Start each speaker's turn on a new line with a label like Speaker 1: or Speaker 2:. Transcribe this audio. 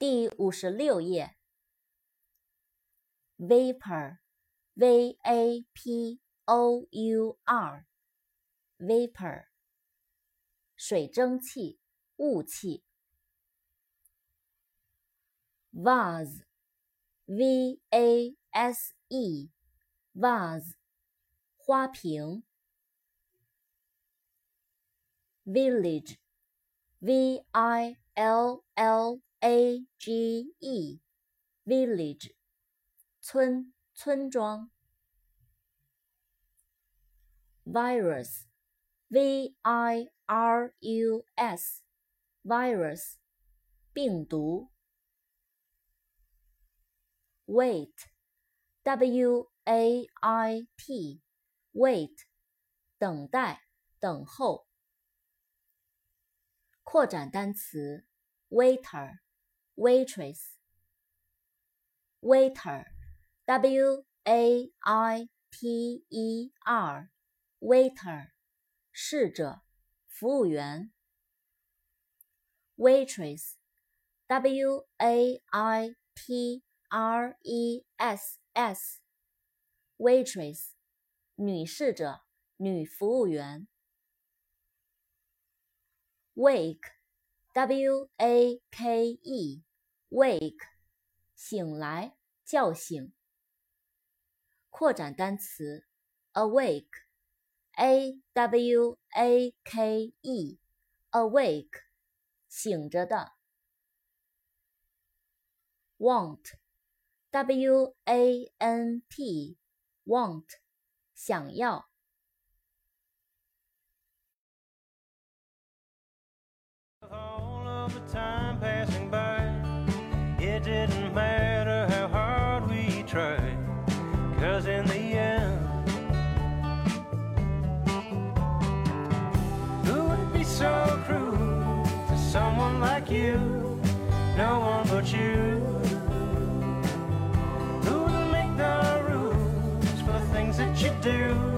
Speaker 1: 第五十六页。vapor，v a p o u r，vapor，水蒸气、雾气。vase，v a s e，vase，花瓶。village，v i l l a g e，village。村村庄，virus，v i r u s，virus，病毒。wait，w a i t，wait，等待，等候。扩展单词，Waiter ，waiter，waitress，waiter。W A I T E R，waiter，侍者、服务员。waitress，W A I T R E S S，waitress，女侍者、女服务员。wake，W A K Wake，醒来、叫醒。扩展单词，awake，a w a k e，awake，醒着的。want，w a n t，want，想要。
Speaker 2: Cause in the end, who would be so cruel to someone like you? No one but you. Who would make the rules for the things that you do?